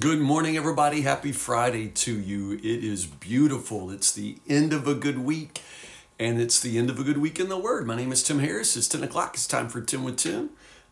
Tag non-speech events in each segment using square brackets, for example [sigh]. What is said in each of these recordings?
Good morning, everybody. Happy Friday to you. It is beautiful. It's the end of a good week, and it's the end of a good week in the Word. My name is Tim Harris. It's 10 o'clock. It's time for 10 with Tim.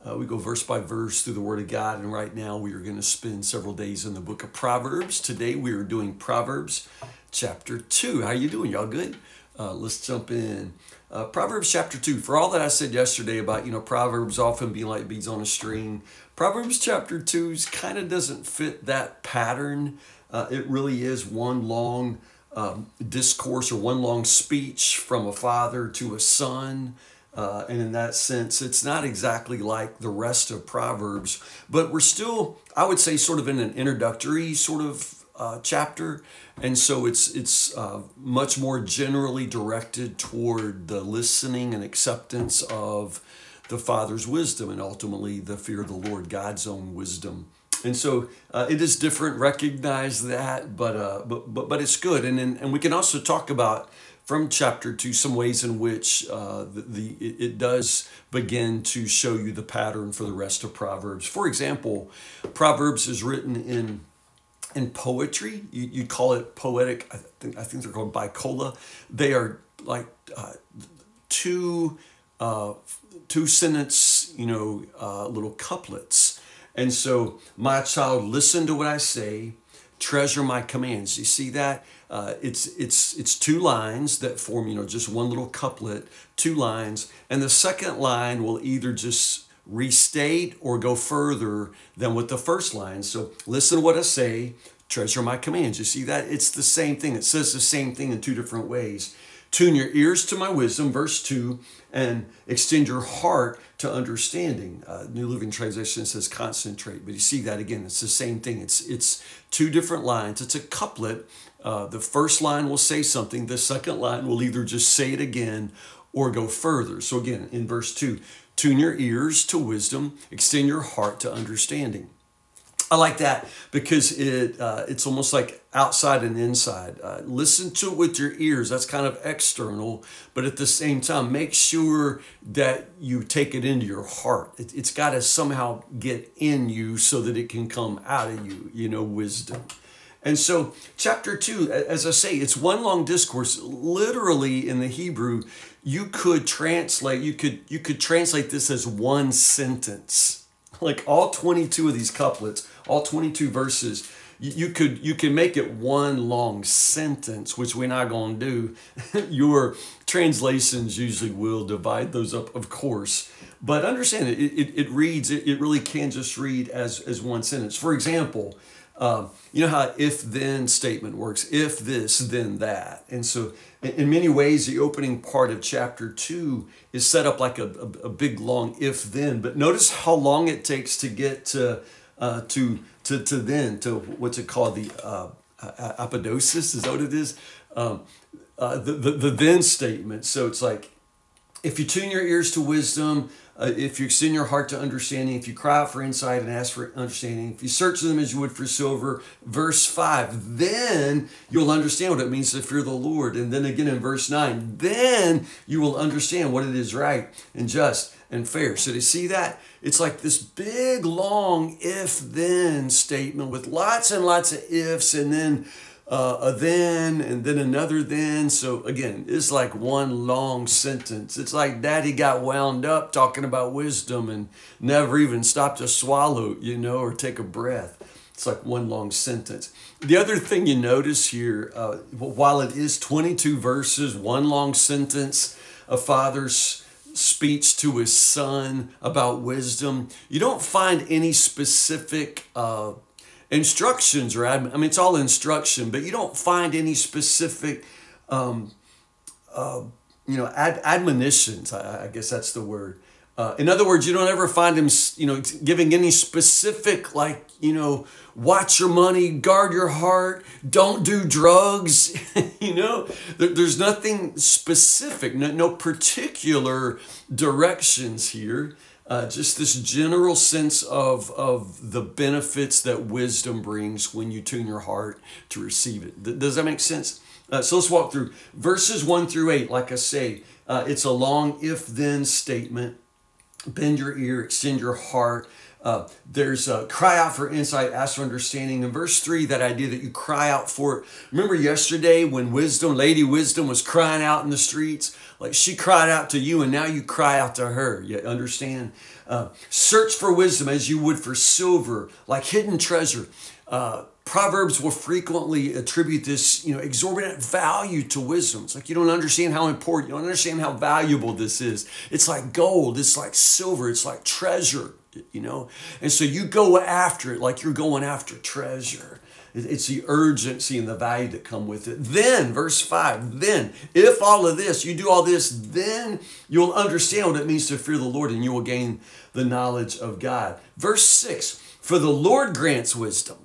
Uh, we go verse by verse through the Word of God, and right now we are going to spend several days in the book of Proverbs. Today we are doing Proverbs chapter 2. How you doing? Y'all good? Uh, let's jump in. Uh, Proverbs chapter 2. For all that I said yesterday about, you know, Proverbs often being like beads on a string, Proverbs chapter 2 kind of doesn't fit that pattern. Uh, it really is one long um, discourse or one long speech from a father to a son. Uh, and in that sense, it's not exactly like the rest of Proverbs, but we're still, I would say, sort of in an introductory sort of uh, chapter, and so it's it's uh, much more generally directed toward the listening and acceptance of the Father's wisdom, and ultimately the fear of the Lord, God's own wisdom. And so uh, it is different. Recognize that, but uh, but but but it's good, and and, and we can also talk about from chapter two some ways in which uh, the, the it does begin to show you the pattern for the rest of Proverbs. For example, Proverbs is written in in poetry. You, you call it poetic. I think I think they're called bicola. They are like uh, two uh, two sentence, you know, uh, little couplets. And so, my child, listen to what I say. Treasure my commands. You see that? Uh, it's it's it's two lines that form, you know, just one little couplet, two lines, and the second line will either just restate or go further than with the first line. So listen to what I say, treasure my commands. You see that? It's the same thing. It says the same thing in two different ways. Tune your ears to my wisdom, verse 2, and extend your heart to understanding. Uh, New Living Translation says concentrate, but you see that again. It's the same thing. It's, it's two different lines. It's a couplet. Uh, the first line will say something, the second line will either just say it again or go further. So again, in verse 2, Tune your ears to wisdom, extend your heart to understanding. I like that because it uh, it's almost like outside and inside. Uh, listen to it with your ears. That's kind of external, but at the same time, make sure that you take it into your heart. It, it's got to somehow get in you so that it can come out of you. You know, wisdom. And so, chapter two, as I say, it's one long discourse. Literally in the Hebrew, you could translate you could you could translate this as one sentence. Like all 22 of these couplets, all 22 verses, you could you can make it one long sentence, which we're not going to do. [laughs] Your translations usually will divide those up, of course. But understand it, it, it reads, it, it really can just read as, as one sentence. For example, um, you know how if then statement works if this, then that. And so, in many ways, the opening part of chapter two is set up like a, a, a big long if then. But notice how long it takes to get to, uh, to, to, to then, to what's it called? The uh, apodosis, is that what it is? Um, uh, the, the, the then statement. So it's like, if you tune your ears to wisdom, uh, if you extend your heart to understanding, if you cry out for insight and ask for understanding, if you search them as you would for silver, verse 5, then you'll understand what it means to fear the Lord. And then again in verse 9, then you will understand what it is right and just and fair. So to see that, it's like this big, long if then statement with lots and lots of ifs and then uh, a then and then another then. So again, it's like one long sentence. It's like daddy got wound up talking about wisdom and never even stopped to swallow, you know, or take a breath. It's like one long sentence. The other thing you notice here, uh, while it is 22 verses, one long sentence, a father's speech to his son about wisdom, you don't find any specific. Uh, instructions or I mean it's all instruction, but you don't find any specific, um, uh, you know, ad- admonitions. I, I, guess that's the word. Uh, in other words, you don't ever find him, you know, giving any specific like, you know, watch your money, guard your heart, don't do drugs. [laughs] you know, there, there's nothing specific, no, no particular directions here uh, just this general sense of, of the benefits that wisdom brings when you tune your heart to receive it. Does that make sense? Uh, so let's walk through verses 1 through 8. Like I say, uh, it's a long if then statement. Bend your ear, extend your heart. Uh, there's a cry out for insight, ask for understanding. In verse three, that idea that you cry out for it. Remember yesterday when wisdom, Lady Wisdom, was crying out in the streets? Like she cried out to you, and now you cry out to her. You understand? Uh, search for wisdom as you would for silver, like hidden treasure. Proverbs will frequently attribute this, you know, exorbitant value to wisdom. It's like you don't understand how important, you don't understand how valuable this is. It's like gold, it's like silver, it's like treasure, you know. And so you go after it like you're going after treasure. It's the urgency and the value that come with it. Then, verse 5, then, if all of this, you do all this, then you'll understand what it means to fear the Lord and you will gain the knowledge of God. Verse 6, for the Lord grants wisdom.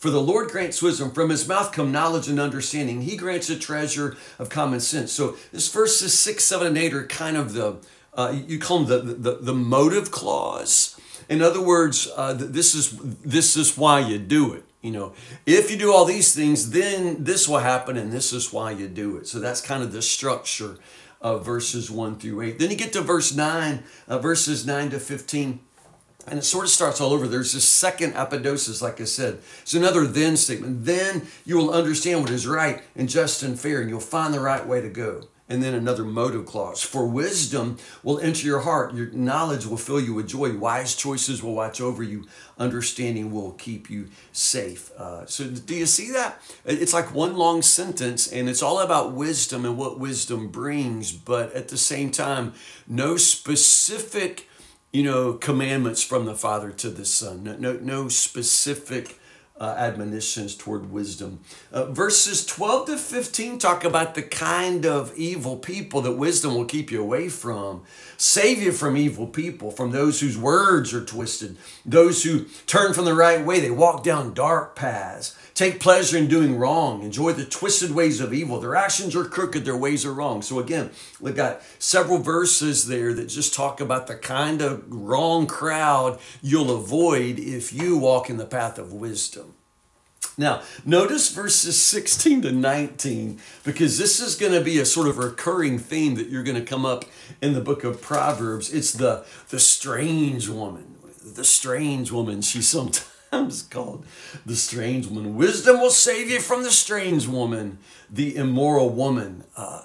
For the Lord grants wisdom. From his mouth come knowledge and understanding. He grants a treasure of common sense. So this verses six, seven, and eight are kind of the, uh, you call them the, the, the motive clause. In other words, uh, this is this is why you do it. You know, if you do all these things, then this will happen, and this is why you do it. So that's kind of the structure of verses one through eight. Then you get to verse nine, uh, verses nine to fifteen. And it sort of starts all over. There's this second apodosis, like I said. It's another then statement. Then you will understand what is right and just and fair, and you'll find the right way to go. And then another motive clause. For wisdom will enter your heart. Your knowledge will fill you with joy. Wise choices will watch over you. Understanding will keep you safe. Uh, so, do you see that? It's like one long sentence, and it's all about wisdom and what wisdom brings. But at the same time, no specific you know, commandments from the Father to the Son. No, no, no specific uh, admonitions toward wisdom. Uh, verses 12 to 15 talk about the kind of evil people that wisdom will keep you away from. Save you from evil people, from those whose words are twisted, those who turn from the right way, they walk down dark paths take pleasure in doing wrong, enjoy the twisted ways of evil. Their actions are crooked, their ways are wrong. So, again, we've got several verses there that just talk about the kind of wrong crowd you'll avoid if you walk in the path of wisdom. Now, notice verses 16 to 19, because this is going to be a sort of recurring theme that you're going to come up in the book of Proverbs. It's the, the strange woman. The strange woman. She sometimes sometimes called the strange woman. Wisdom will save you from the strange woman, the immoral woman. Uh,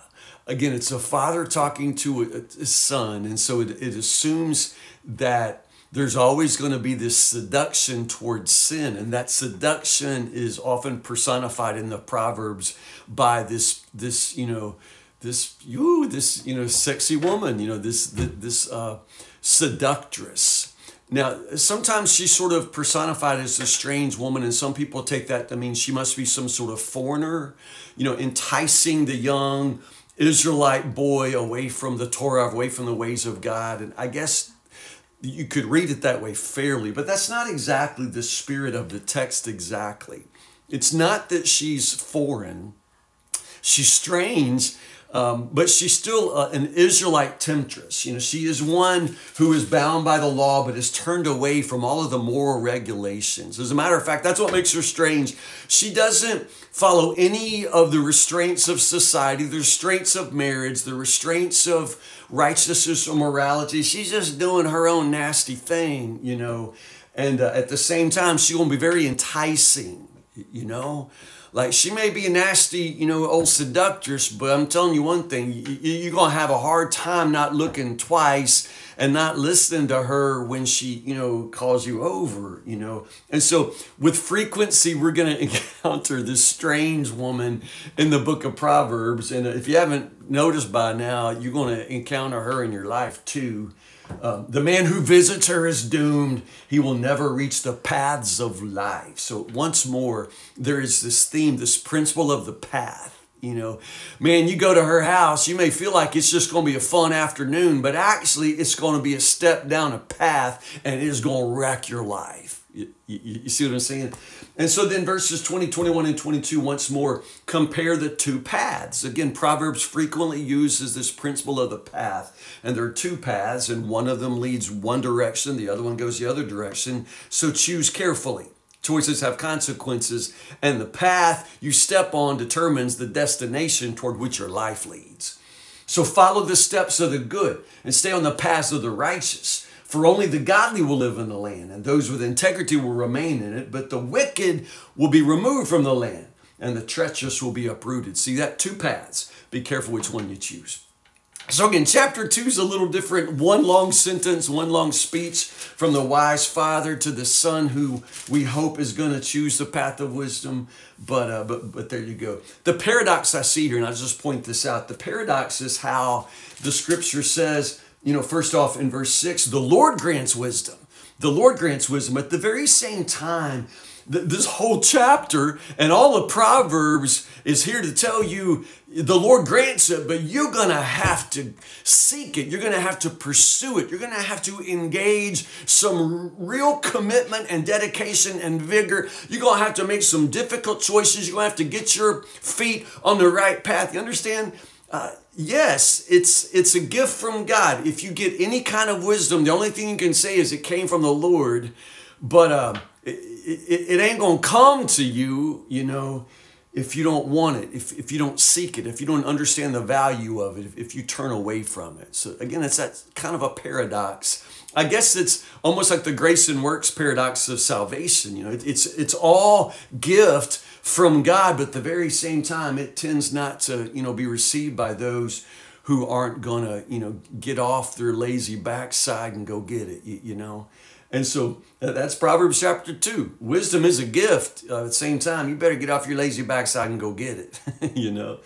again, it's a father talking to a, a son, and so it, it assumes that there's always going to be this seduction towards sin, and that seduction is often personified in the Proverbs by this this you know this you this you know sexy woman you know this this uh, seductress now, sometimes she's sort of personified as a strange woman, and some people take that to mean she must be some sort of foreigner, you know, enticing the young Israelite boy away from the Torah, away from the ways of God. And I guess you could read it that way fairly, but that's not exactly the spirit of the text exactly. It's not that she's foreign, she's strange um, but she's still uh, an Israelite temptress. You know, she is one who is bound by the law, but is turned away from all of the moral regulations. As a matter of fact, that's what makes her strange. She doesn't follow any of the restraints of society, the restraints of marriage, the restraints of righteousness or morality. She's just doing her own nasty thing, you know. And uh, at the same time, going to be very enticing, you know. Like she may be a nasty, you know, old seductress, but I'm telling you one thing, you're going to have a hard time not looking twice and not listening to her when she, you know, calls you over, you know. And so with frequency, we're going [laughs] to encounter this strange woman in the book of Proverbs. And if you haven't noticed by now, you're going to encounter her in your life too. Um, the man who visits her is doomed. He will never reach the paths of life. So, once more, there is this theme, this principle of the path. You know, man, you go to her house, you may feel like it's just going to be a fun afternoon, but actually, it's going to be a step down a path and it is going to wreck your life. You, you, you, see what I'm saying? And so then verses 20, 21, and 22 once more compare the two paths. Again, Proverbs frequently uses this principle of the path. And there are two paths, and one of them leads one direction, the other one goes the other direction. So choose carefully. Choices have consequences, and the path you step on determines the destination toward which your life leads. So follow the steps of the good and stay on the paths of the righteous For only the godly will live in the land, and those with integrity will remain in it, but the wicked will be removed from the land, and the treacherous will be uprooted. See that? Two paths. Be careful which one you choose. So again, chapter two is a little different. One long sentence, one long speech from the wise father to the son who we hope is going to choose the path of wisdom. But uh, but but there you go. The paradox I see here, and I'll just point this out. The paradox is how the scripture says, you know, first off in verse six, the Lord grants wisdom. The Lord grants wisdom. At the very same time, this whole chapter and all of Proverbs is here to tell you the Lord grants it, but you're going to have to seek it. You're going to have to pursue it. You're going to have to engage some real commitment and dedication and vigor. You're going to have to make some difficult choices. You're going to have to get your feet on the right path. You understand? Uh, yes, it's it's a gift from God. If you get any kind of wisdom, the only thing you can say is it came from the Lord. But uh, it, it ain't gonna come to you, you know, if you don't want it, if, if you don't seek it, if you don't understand the value of it, if, if you turn away from it. So again, it's that kind of a paradox. I guess it's almost like the grace and works paradox of salvation. You know, it, it's it's all gift from God, but at the very same time, it tends not to you know be received by those who aren't gonna you know get off their lazy backside and go get it. You, you know, and so uh, that's Proverbs chapter 2. Wisdom is a gift. Uh, at the same time, you better get off your lazy backside and go get it, [laughs] you know.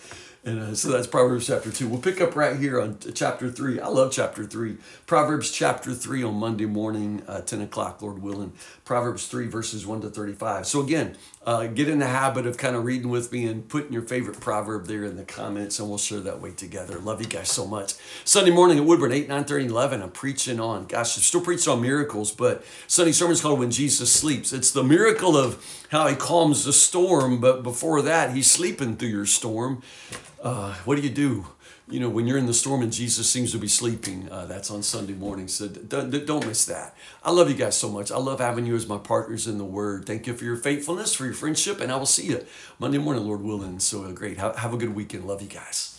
And uh, so that's Proverbs chapter 2. We'll pick up right here on chapter 3. I love chapter 3. Proverbs chapter 3 on Monday morning, uh, 10 o'clock, Lord willing. Proverbs 3, verses 1 to 35. So again, uh, get in the habit of kind of reading with me and putting your favorite proverb there in the comments, and we'll share that way together. Love you guys so much. Sunday morning at Woodburn, 8, 9, 30, 11, I'm preaching on, gosh, I'm still preaching on miracles, but Sunday sermon is called When Jesus Sleeps. It's the miracle of how he calms the storm, but before that, he's sleeping through your storm uh, what do you do? You know, when you're in the storm and Jesus seems to be sleeping, uh, that's on Sunday morning. So don't, don't miss that. I love you guys so much. I love having you as my partners in the Word. Thank you for your faithfulness, for your friendship, and I will see you Monday morning, Lord willing. So uh, great. Have, have a good weekend. Love you guys.